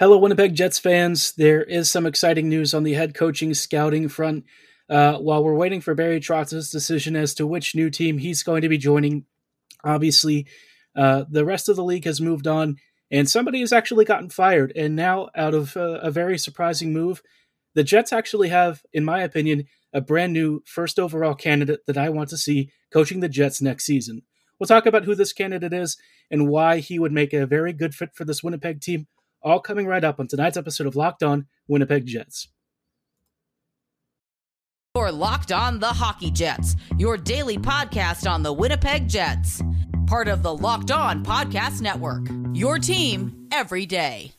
Hello, Winnipeg Jets fans. There is some exciting news on the head coaching scouting front. Uh, while we're waiting for Barry Trotz's decision as to which new team he's going to be joining, obviously, uh, the rest of the league has moved on, and somebody has actually gotten fired. And now, out of uh, a very surprising move, the Jets actually have, in my opinion, a brand new first overall candidate that I want to see coaching the Jets next season. We'll talk about who this candidate is and why he would make a very good fit for this Winnipeg team all coming right up on tonight's episode of Locked On Winnipeg Jets. You're Locked On the Hockey Jets, your daily podcast on the Winnipeg Jets. Part of the Locked On Podcast Network. Your team every day.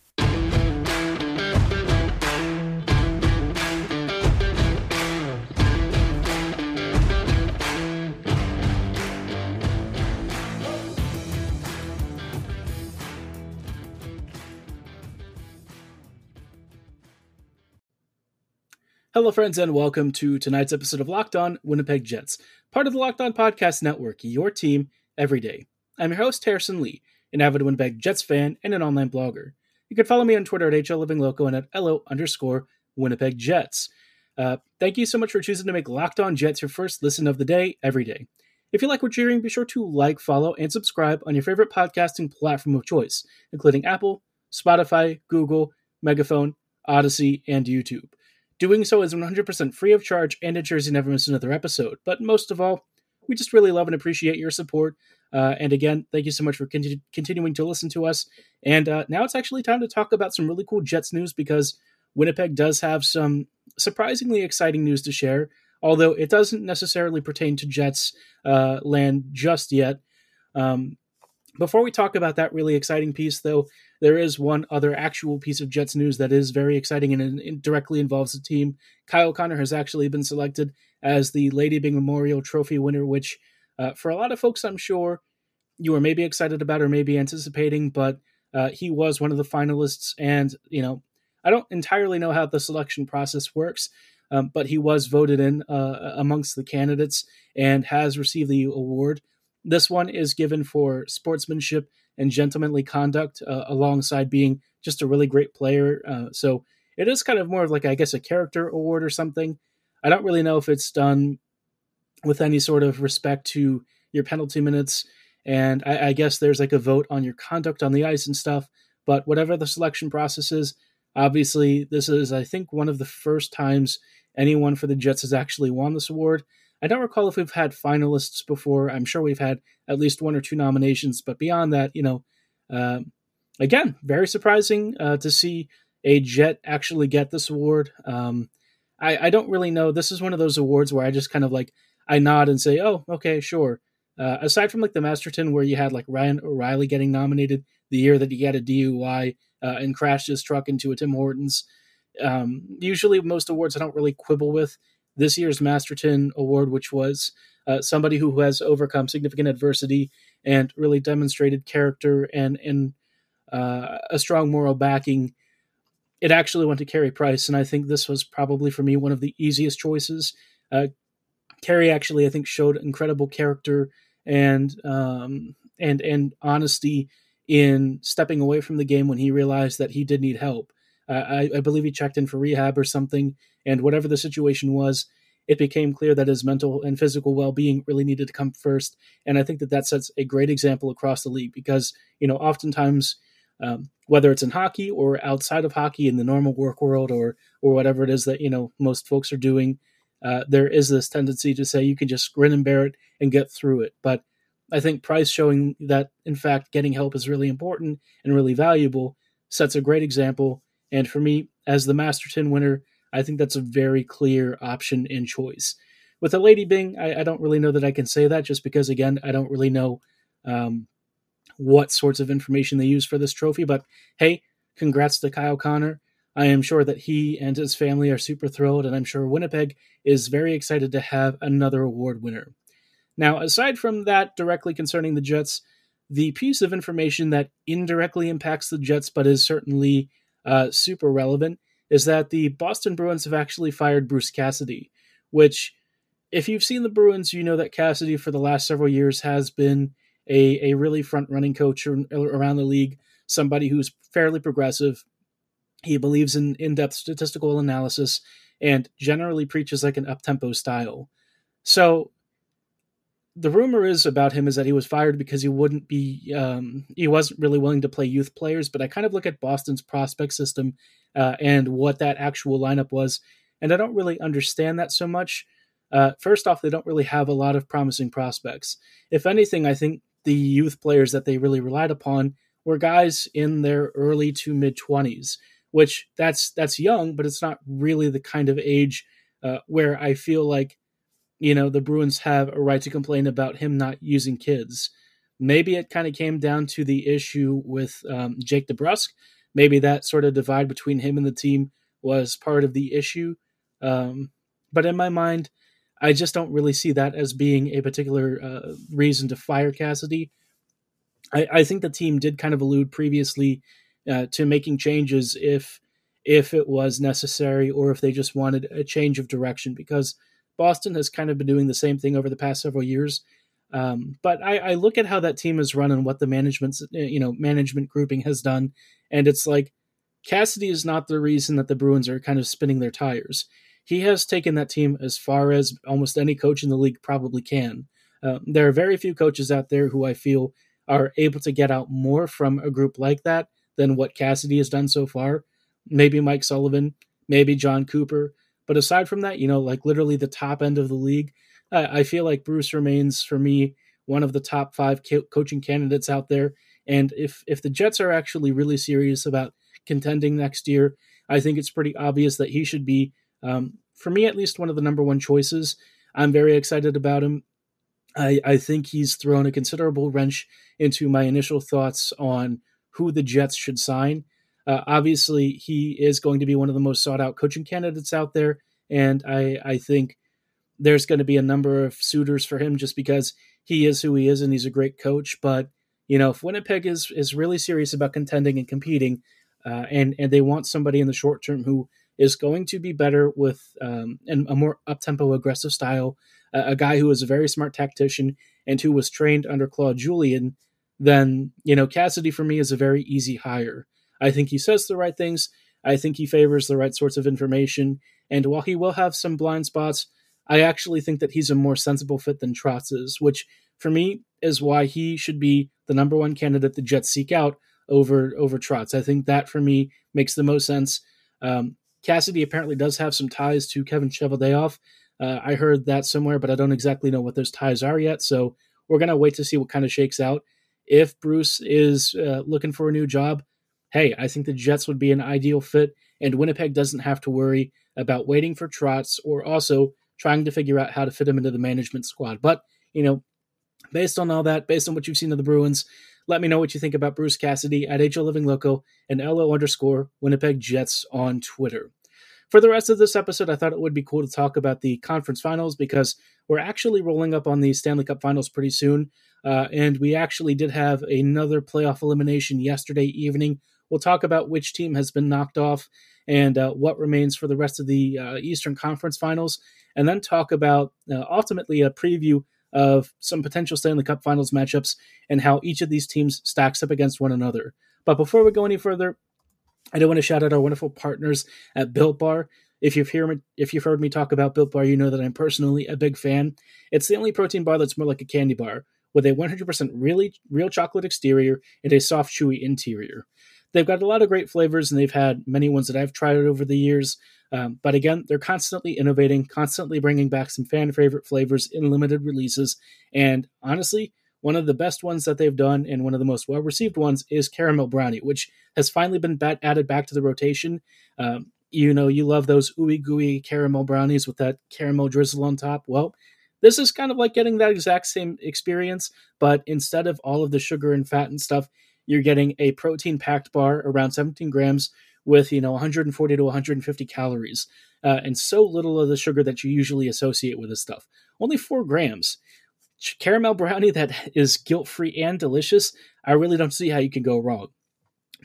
Hello, friends, and welcome to tonight's episode of Locked On Winnipeg Jets, part of the Locked On Podcast Network, your team every day. I'm your host, Harrison Lee, an avid Winnipeg Jets fan and an online blogger. You can follow me on Twitter at HLLivingLoco and at LO underscore Winnipeg Jets. Uh, thank you so much for choosing to make Locked On Jets your first listen of the day every day. If you like what you're hearing, be sure to like, follow, and subscribe on your favorite podcasting platform of choice, including Apple, Spotify, Google, Megaphone, Odyssey, and YouTube. Doing so is 100% free of charge and ensures you never miss another episode. But most of all, we just really love and appreciate your support. Uh, and again, thank you so much for continu- continuing to listen to us. And uh, now it's actually time to talk about some really cool Jets news because Winnipeg does have some surprisingly exciting news to share, although it doesn't necessarily pertain to Jets uh, land just yet. Um, before we talk about that really exciting piece, though, there is one other actual piece of Jets news that is very exciting and it directly involves the team. Kyle Connor has actually been selected as the Lady Byng Memorial Trophy winner, which uh, for a lot of folks, I'm sure you were maybe excited about or maybe anticipating, but uh, he was one of the finalists. And, you know, I don't entirely know how the selection process works, um, but he was voted in uh, amongst the candidates and has received the award. This one is given for sportsmanship and gentlemanly conduct uh, alongside being just a really great player. Uh, so it is kind of more of like, I guess, a character award or something. I don't really know if it's done with any sort of respect to your penalty minutes. And I, I guess there's like a vote on your conduct on the ice and stuff. But whatever the selection process is, obviously, this is, I think, one of the first times anyone for the Jets has actually won this award. I don't recall if we've had finalists before. I'm sure we've had at least one or two nominations, but beyond that, you know, uh, again, very surprising uh, to see a Jet actually get this award. Um, I, I, don't really know. This is one of those awards where I just kind of like I nod and say, "Oh, okay, sure." Uh, aside from like the Masterton, where you had like Ryan O'Reilly getting nominated the year that he had a DUI uh, and crashed his truck into a Tim Hortons. Um, usually, most awards I don't really quibble with this year's Masterton Award, which was uh, somebody who has overcome significant adversity and really demonstrated character and and uh, a strong moral backing. It actually went to Carey Price, and I think this was probably for me one of the easiest choices. Uh, Carey actually, I think, showed incredible character and um, and and honesty in stepping away from the game when he realized that he did need help. I, I believe he checked in for rehab or something, and whatever the situation was, it became clear that his mental and physical well-being really needed to come first. And I think that that sets a great example across the league because you know oftentimes. Um, whether it's in hockey or outside of hockey in the normal work world or or whatever it is that you know most folks are doing, uh, there is this tendency to say you can just grin and bear it and get through it. But I think Price showing that in fact getting help is really important and really valuable sets a great example and for me, as the Masterton winner, I think that's a very clear option and choice. With a Lady Byng, I, I, don't really know that I can say that just because, again, I don't really know um, what sorts of information they use for this trophy. But hey, congrats to Kyle Connor. I am sure that he and his family are super thrilled, and I'm sure Winnipeg is very excited to have another award winner. Now, aside from that directly concerning the Jets, the piece of information that indirectly impacts the Jets but is certainly uh, super relevant is that the Boston Bruins have actually fired Bruce Cassidy, which, if you've seen the Bruins, you know that Cassidy for the last several years has been a, a really front running coach around the league, somebody who's fairly progressive, He believes in in depth statistical analysis and generally preaches like an up tempo style. So the rumor is about him is that he was fired because he wouldn't be um, he wasn't really willing to play youth players but i kind of look at boston's prospect system uh, and what that actual lineup was and i don't really understand that so much. Uh, first off they don't really have a lot of promising prospects. If anything i think the youth players that they really relied upon were guys in their early to mid 20s which that's that's young but it's not really the kind of age uh, where i feel like you know, the Bruins have a right to complain about him not using kids. Maybe it kind of came down to the issue with um, Jake DeBrusk. Maybe that sort of divide between him and the team was part of the issue. Um, but in my mind, I just don't really see that as being a particular uh, reason to fire Cassidy. I, I, think the team did kind of allude previously uh, to making changes if if it was necessary or if they just wanted a change of direction because – Boston has kind of been doing the same thing over the past several years. Um, but I, I, look at how that team is run and what the management's you know management grouping has done, and it's like Cassidy is not the reason that the Bruins are kind of spinning their tires. He has taken that team as far as almost any coach in the league probably can. Uh, there are very few coaches out there who I feel are able to get out more from a group like that than what Cassidy has done so far. Maybe Mike Sullivan, maybe Jon Cooper, but aside from that, you know, like literally the top end of the league, I feel like Bruce remains for me one of the top five coaching candidates out there. And if if the Jets are actually really serious about contending next year, I think it's pretty obvious that he should be, um, for me at least, one of the number one choices. I'm very excited about him. I, I think he's thrown a considerable wrench into my initial thoughts on who the Jets should sign. Uh, obviously, he is going to be one of the most sought out coaching candidates out there, and I I think there's going to be a number of suitors for him just because he is who he is and he's a great coach. But you know, if Winnipeg is is really serious about contending and competing, uh, and and they want somebody in the short term who is going to be better with um, and a more up tempo aggressive style, a guy who is a very smart tactician and who was trained under Claude Julien, then you know Cassidy for me is a very easy hire. I think he says the right things. I think he favors the right sorts of information. And while he will have some blind spots, I actually think that he's a more sensible fit than Trotz is, which for me is why he should be the number one candidate the Jets seek out over over Trotz. I think that for me makes the most sense. Um, Cassidy apparently does have some ties to Kevin Cheveldayoff. Uh, I heard that somewhere, but I don't exactly know what those ties are yet. So we're gonna wait to see what kind of shakes out. If Bruce is uh, looking for a new job, hey, I think the Jets would be an ideal fit, and Winnipeg doesn't have to worry about waiting for Trotz or also trying to figure out how to fit him into the management squad. But, you know, based on all that, based on what you've seen of the Bruins, let me know what you think about Bruce Cassidy at HL Living Loco and LO underscore Winnipeg Jets on Twitter. For the rest of this episode, I thought it would be cool to talk about the conference finals because we're actually rolling up on the Stanley Cup finals pretty soon. Uh, and we actually did have another playoff elimination yesterday evening We'll talk about which team has been knocked off and uh, what remains for the rest of the uh, Eastern Conference Finals, and then talk about uh, ultimately a preview of some potential Stanley Cup Finals matchups and how each of these teams stacks up against one another. But before we go any further, I do want to shout out our wonderful partners at Built Bar. If you've heard me, if you've heard me talk about Built Bar, you know that I'm personally a big fan. It's the only protein bar that's more like a candy bar, with a 100% really real chocolate exterior and a soft, chewy interior. They've got a lot of great flavors, and they've had many ones that I've tried over the years. Um, but again, they're constantly innovating, constantly bringing back some fan favorite flavors in limited releases. And honestly, one of the best ones that they've done and one of the most well received ones is caramel brownie, which has finally been bat- added back to the rotation. Um, you know, you love those ooey gooey caramel brownies with that caramel drizzle on top. Well, this is kind of like getting that exact same experience, but instead of all of the sugar and fat and stuff, you're getting a protein packed bar around 17 grams with you know 140 to 150 calories uh, and so little of the sugar that you usually associate with this stuff. Only four grams. Caramel brownie that is guilt free and delicious i really don't see how you can go wrong.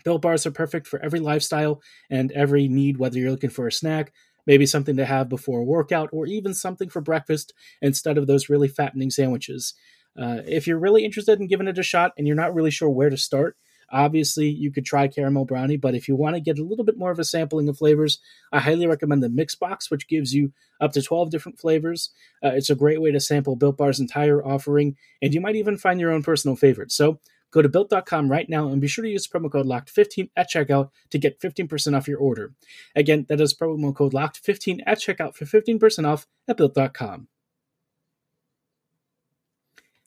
Built bars are perfect for every lifestyle and every need whether you're looking for a snack maybe something to have before a workout or even something for breakfast instead of those really fattening sandwiches uh, if you're really interested in giving it a shot and you're not really sure where to start, Obviously, you could try caramel brownie, but if you want to get a little bit more of a sampling of flavors, I highly recommend the Mix Box, which gives you up to 12 different flavors. Uh, it's a great way to sample Built Bar's entire offering, and you might even find your own personal favorite. So go to built.com right now and be sure to use promo code LOCKED15 at checkout to get 15% off your order. Again, that is promo code LOCKED15 at checkout for 15% off at built.com.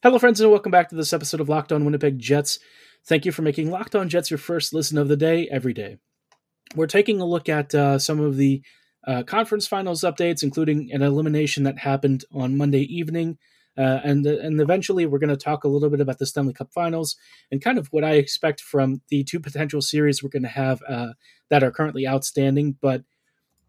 Hello, friends, and welcome back to this episode of Locked On Winnipeg Jets. Thank you for making Locked On Jets your first listen of the day every day. We're taking a look at uh, some of the uh, conference finals updates, including an elimination that happened on Monday evening. Uh, and and eventually, we're going to talk a little bit about the Stanley Cup Finals and kind of what I expect from the two potential series we're going to have uh, that are currently outstanding. But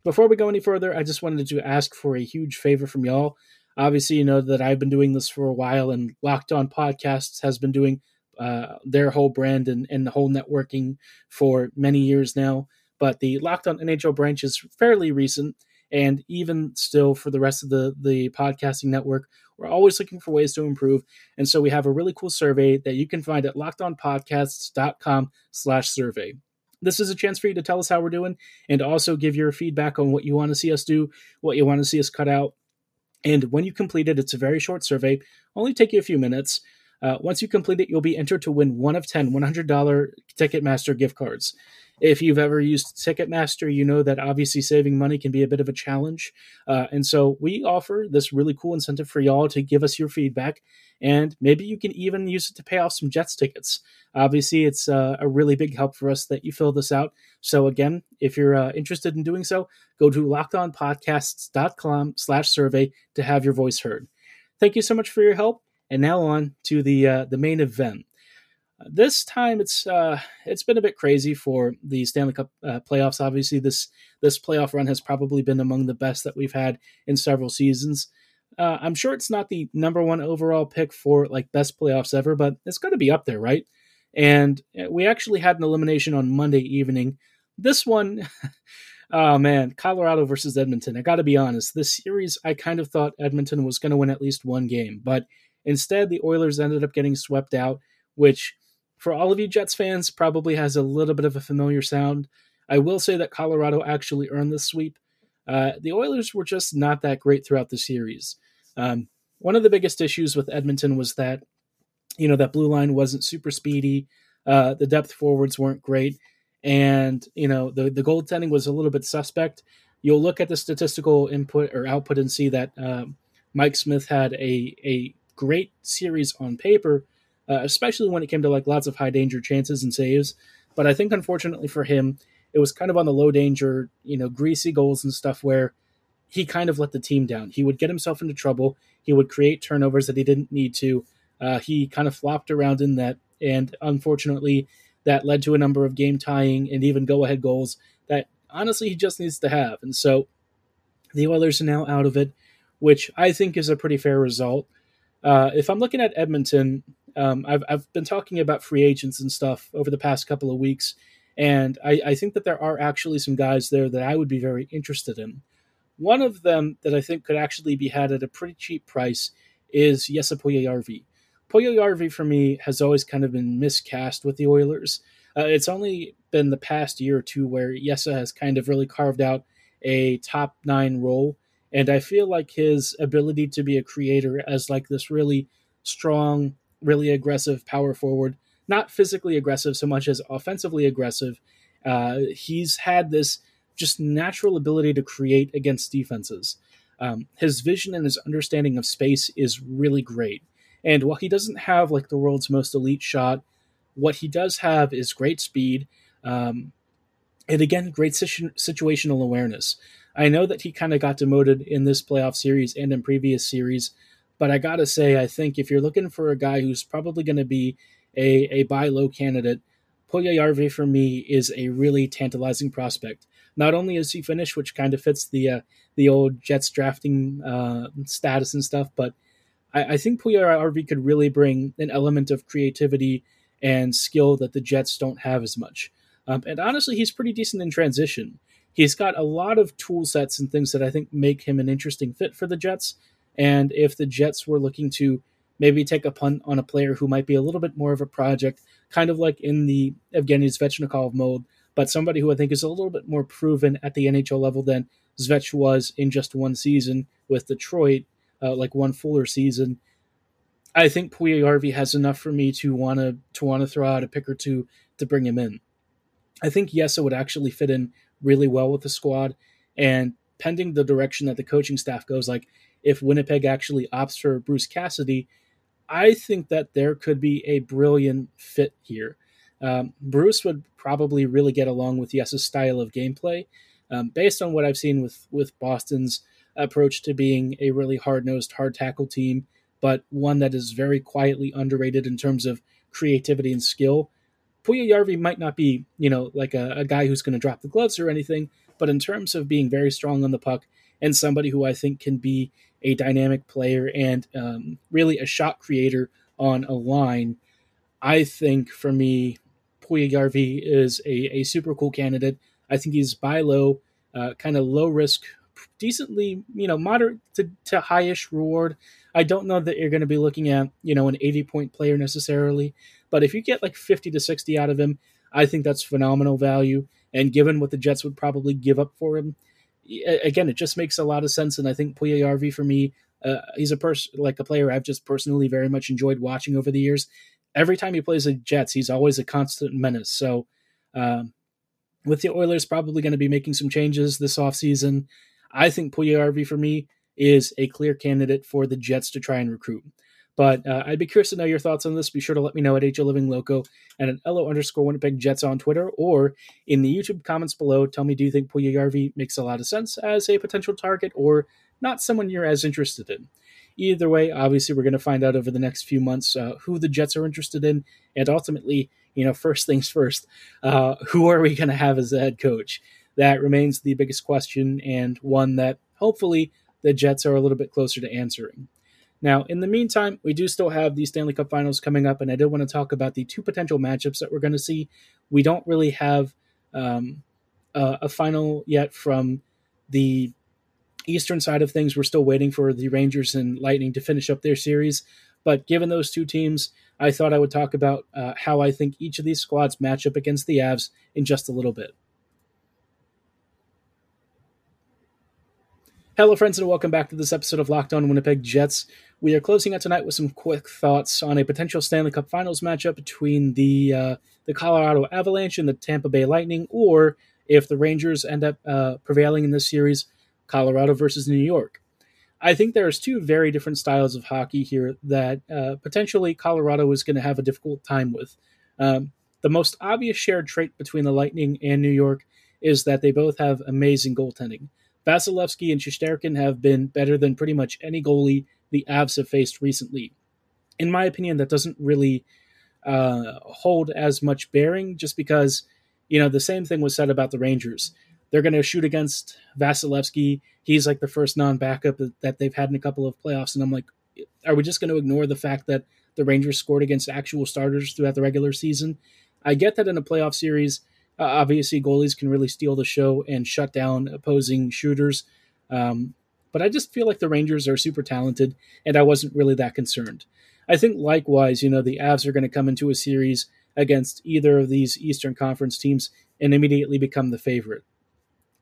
before we go any further, I just wanted to ask for a huge favor from y'all. Obviously, you know that I've been doing this for a while, and Locked On Podcasts has been doing uh, their whole brand and, and the whole networking for many years now. But the Locked On NHL branch is fairly recent, and even still, for the rest of the the podcasting network, we're always looking for ways to improve. And so we have a really cool survey that you can find at lockedonpodcasts.com/survey. This is a chance for you to tell us how we're doing and also give your feedback on what you want to see us do, what you want to see us cut out, and when you complete it, it's a very short survey, only take you a few minutes. Uh, once you complete it, you'll be entered to win one of 10 $100 Ticketmaster gift cards. If you've ever used Ticketmaster, you know that obviously saving money can be a bit of a challenge. Uh, and so we offer this really cool incentive for y'all to give us your feedback. And maybe you can even use it to pay off some Jets tickets. Obviously, it's uh, a really big help for us that you fill this out. So again, if you're uh, interested in doing so, go to lockedonpodcasts.com slash survey to have your voice heard. Thank you so much for your help. And now on to the uh, the main event. This time it's uh, it's been a bit crazy for the Stanley Cup uh, playoffs. Obviously, this this playoff run has probably been among the best that we've had in several seasons. Uh, I'm sure it's not the number one overall pick for like best playoffs ever, but it's got to be up there, right? And uh, we actually had an elimination on Monday evening. This one, oh man, Colorado versus Edmonton. I got to be honest, this series I kind of thought Edmonton was going to win at least one game, but instead the Oilers ended up getting swept out, which for all of you Jets fans, probably has a little bit of a familiar sound. I will say that Colorado actually earned this sweep. Uh, the Oilers were just not that great throughout the series. Um, one of the biggest issues with Edmonton was that, you know, that blue line wasn't super speedy. Uh, the depth forwards weren't great, and you know the the goaltending was a little bit suspect. You'll look at the statistical input or output and see that um, Mike Smith had a a great series on paper, uh, especially when it came to like lots of high danger chances and saves. But I think unfortunately for him, it was kind of on the low danger, you know, greasy goals and stuff where he kind of let the team down. He would get himself into trouble. He would create turnovers that he didn't need to. Uh, he kind of flopped around in that, and unfortunately, that led to a number of game tying and even go ahead goals that honestly he just needs to have. And so the Oilers are now out of it, which I think is a pretty fair result. Uh, if I'm looking at Edmonton, um, I've, I've been talking about free agents and stuff over the past couple of weeks, and I, I, think that there are actually some guys there that I would be very interested in. One of them that I think could actually be had at a pretty cheap price is Jesse Puljujarvi. Puljujarvi for me has always kind of been miscast with the Oilers. Uh, it's only been the past year or two where Jesse has kind of really carved out a top nine role and I feel like his ability to be a creator as like this really strong, really aggressive power forward, not physically aggressive so much as offensively aggressive, uh, he's had this just natural ability to create against defenses. Um, his vision and his understanding of space is really great. And while he doesn't have like the world's most elite shot, what he does have is great speed. Um, and again, great situ- situational awareness. I know that he kind of got demoted in this playoff series and in previous series, but I gotta say, I think if you're looking for a guy who's probably going to be a, a buy low candidate, Puljujarvi for me is a really tantalizing prospect. Not only is he Finnish, which kind of fits the uh, the old Jets drafting uh, status and stuff, but I, I think Puljujarvi could really bring an element of creativity and skill that the Jets don't have as much. Um, and honestly, he's pretty decent in transition he's got a lot of tool sets and things that I think make him an interesting fit for the Jets. And if the Jets were looking to maybe take a punt on a player who might be a little bit more of a project, kind of like in the Evgeny Svechnikov mode, but somebody who I think is a little bit more proven at the NHL level than Svech was in just one season with Detroit, uh, like one fuller season. I think Puljujarvi has enough for me to want to to want to throw out a pick or two to bring him in. I think Jesse would actually fit in really well with the squad, and pending the direction that the coaching staff goes, like if Winnipeg actually opts for Bruce Cassidy, I think that there could be a brilliant fit here. Um, Bruce would probably really get along with Jesse's style of gameplay, um, based on what I've seen with with Boston's approach to being a really hard nosed, hard tackle team, but one that is very quietly underrated in terms of creativity and skill. Puljujarvi might not be, you know, like a, a guy who's going to drop the gloves or anything, but in terms of being very strong on the puck and somebody who I think can be a dynamic player and um, really a shot creator on a line, I think for me, Puljujarvi is a, a super cool candidate. I think he's buy low, uh, kind of low risk, decently, you know, moderate to, to highish reward. I don't know that you're going to be looking at, you know, an 80 point player necessarily, but if you get like 50 to 60 out of him, I think that's phenomenal value. And given what the Jets would probably give up for him, again, it just makes a lot of sense. And I think Puljujarvi for me, uh, he's a person like a player I've just personally very much enjoyed watching over the years. Every time he plays the Jets, he's always a constant menace. So, um, with the Oilers probably going to be making some changes this offseason, I think Puljujarvi for me is a clear candidate for the Jets to try and recruit. But uh, I'd be curious to know your thoughts on this. Be sure to let me know at HL Living Loco and at LO underscore Winnipeg Jets on Twitter or in the YouTube comments below. Tell me, do you think Puljujarvi makes a lot of sense as a potential target or not someone you're as interested in? Either way, obviously, we're going to find out over the next few months uh, who the Jets are interested in, and ultimately, you know, first things first, uh, who are we going to have as the head coach? That remains the biggest question, and one that hopefully the Jets are a little bit closer to answering. Now, in the meantime, we do still have the Stanley Cup Finals coming up, and I did want to talk about the two potential matchups that we're going to see. We don't really have um, a final yet from the Eastern side of things. We're still waiting for the Rangers and Lightning to finish up their series. But given those two teams, I thought I would talk about uh, how I think each of these squads match up against the Avs in just a little bit. Hello, friends, and welcome back to this episode of Locked On Winnipeg Jets. We are closing out tonight with some quick thoughts on a potential Stanley Cup Finals matchup between the uh, the Colorado Avalanche and the Tampa Bay Lightning, or if the Rangers end up uh, prevailing in this series, Colorado versus New York. I think there's two very different styles of hockey here that uh, potentially Colorado is going to have a difficult time with. Um, the most obvious shared trait between the Lightning and New York is that they both have amazing goaltending. Vasilevskiy and Shesterkin have been better than pretty much any goalie the Avs have faced recently. In my opinion, that doesn't really uh, hold as much bearing just because, you know, the same thing was said about the Rangers. They're going to shoot against Vasilevskiy. He's like the first non backup that they've had in a couple of playoffs. And I'm like, are we just going to ignore the fact that the Rangers scored against actual starters throughout the regular season? I get that in a playoff series, uh, obviously, goalies can really steal the show and shut down opposing shooters. Um, but I just feel like the Rangers are super talented, and I wasn't really that concerned. I think likewise, you know, the Avs are going to come into a series against either of these Eastern Conference teams and immediately become the favorite.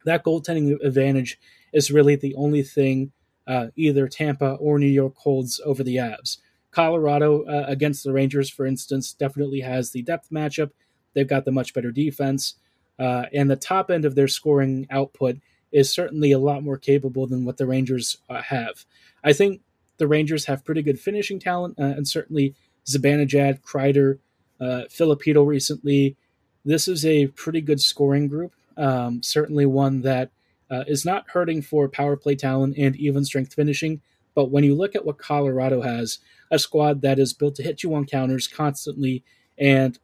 That goaltending advantage is really the only thing uh, either Tampa or New York holds over the Avs. Colorado uh, against the Rangers, for instance, definitely has the depth matchup They've got the much better defense, uh, and the top end of their scoring output is certainly a lot more capable than what the Rangers uh, have. I think the Rangers have pretty good finishing talent, uh, and certainly Zibanejad, Kreider, uh, Filipino recently. This is a pretty good scoring group. Um, certainly one that uh, is not hurting for power play talent and even strength finishing. But when you look at what Colorado has, a squad that is built to hit you on counters constantly and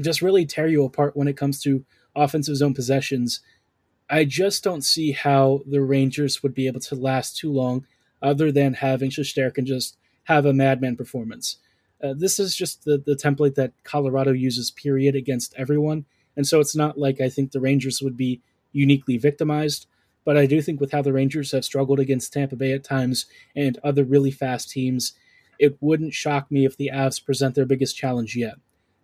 just really tear you apart when it comes to offensive zone possessions. I just don't see how the Rangers would be able to last too long, other than having Shesterkin just have a madman performance. Uh, this is just the, the template that Colorado uses, period, against everyone. And so it's not like I think the Rangers would be uniquely victimized. But I do think with how the Rangers have struggled against Tampa Bay at times and other really fast teams, it wouldn't shock me if the Avs present their biggest challenge yet.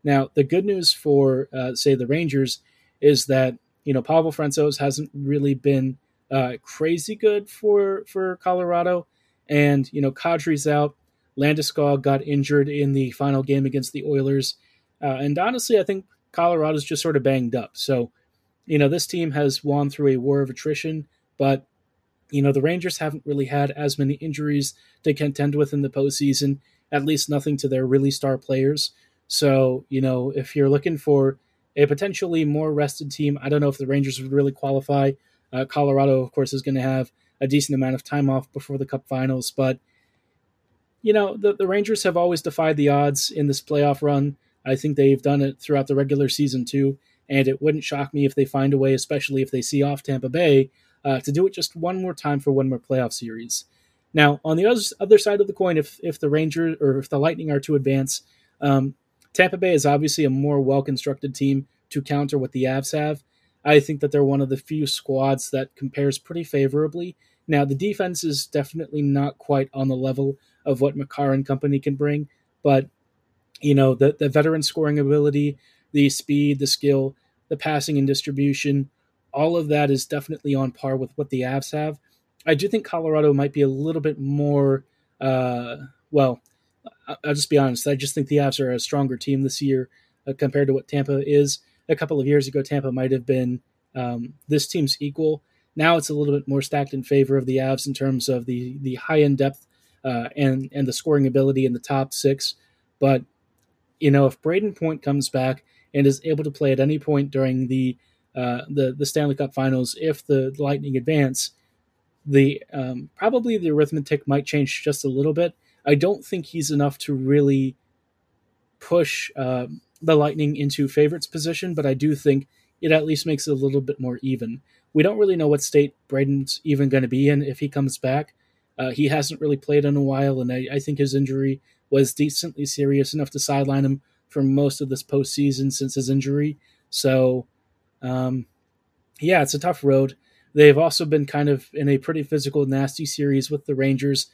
Now, the good news for, uh, say, the Rangers is that, you know, Pavel Francouz hasn't really been uh, crazy good for, for Colorado. And, you know, Kadri's out. Landeskog got injured in the final game against the Oilers. Uh, and honestly, I think Colorado's just sort of banged up. So, you know, this team has won through a war of attrition, but, you know, the Rangers haven't really had as many injuries to contend with in the postseason, at least nothing to their really star players. So, you know, if you're looking for a potentially more rested team, I don't know if the Rangers would really qualify. Uh, Colorado, of course, is going to have a decent amount of time off before the Cup Finals, but you know the, the Rangers have always defied the odds in this playoff run. I think they've done it throughout the regular season too, and it wouldn't shock me if they find a way, especially if they see off Tampa Bay, uh, to do it just one more time for one more playoff series. Now, on the other side of the coin, if if the Rangers or if the Lightning are to advance, um, Tampa Bay is obviously a more well constructed team to counter what the Avs have. I think that they're one of the few squads that compares pretty favorably. Now, the defense is definitely not quite on the level of what Makar and company can bring, but you know the the veteran scoring ability, the speed, the skill, the passing and distribution, all of that is definitely on par with what the Avs have. I do think Colorado might be a little bit more. Uh, well, I'll just be honest. I just think the Avs are a stronger team this year uh, compared to what Tampa is. A couple of years ago, Tampa might have been um, this team's equal. Now it's a little bit more stacked in favor of the Avs in terms of the the high end depth uh, and and the scoring ability in the top six. But you know, if Brayden Point comes back and is able to play at any point during the uh, the the Stanley Cup Finals, if the Lightning advance, the um, probably the arithmetic might change just a little bit. I don't think he's enough to really push uh, the Lightning into favorites position, but I do think it at least makes it a little bit more even. We don't really know what state Brayden's even going to be in if he comes back. Uh, he hasn't really played in a while, and I, I, think his injury was decently serious enough to sideline him for most of this postseason since his injury. So, um, yeah, it's a tough road. They've also been kind of in a pretty physical, nasty series with the Rangers.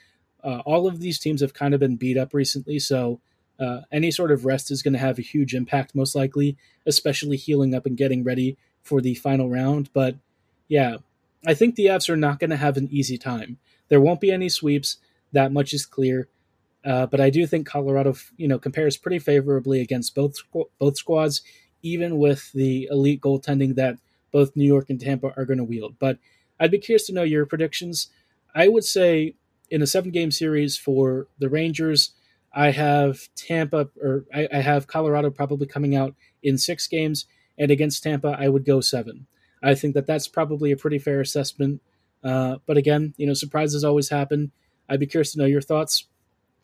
Uh, all of these teams have kind of been beat up recently, so uh, any sort of rest is going to have a huge impact, most likely, especially healing up and getting ready for the final round. But yeah, I think the Avs are not going to have an easy time. There won't be any sweeps. That much is clear. Uh, but I do think Colorado, you know, compares pretty favorably against both both squads, even with the elite goaltending that both New York and Tampa are going to wield. But I'd be curious to know your predictions. I would say in a seven game series for the Rangers, I have Tampa or I, I have Colorado probably coming out in six games, and against Tampa, I would go seven. I think that that's probably a pretty fair assessment. Uh, but again, you know, surprises always happen. I'd be curious to know your thoughts.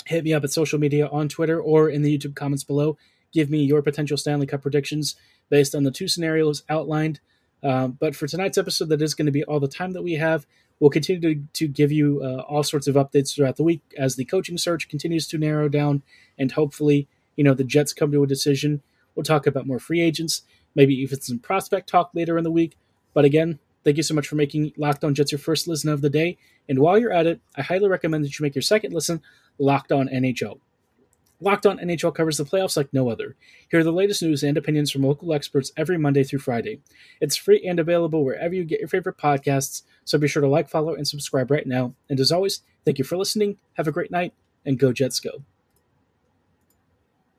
Hit me up at social media on Twitter or in the YouTube comments below. Give me your potential Stanley Cup predictions based on the two scenarios outlined. Um, but for tonight's episode, that is going to be all the time that we have. We'll continue to, to give you uh, all sorts of updates throughout the week as the coaching search continues to narrow down, and hopefully, you know, the Jets come to a decision. We'll talk about more free agents, maybe even some prospect talk later in the week. But again, thank you so much for making Locked On Jets your first listen of the day. And while you're at it, I highly recommend that you make your second listen Locked On NHL. Locked On NHL covers the playoffs like no other. Hear the latest news and opinions from local experts every Monday through Friday. It's free and available wherever you get your favorite podcasts, so be sure to like, follow, and subscribe right now. And as always, thank you for listening. Have a great night, and go Jets go.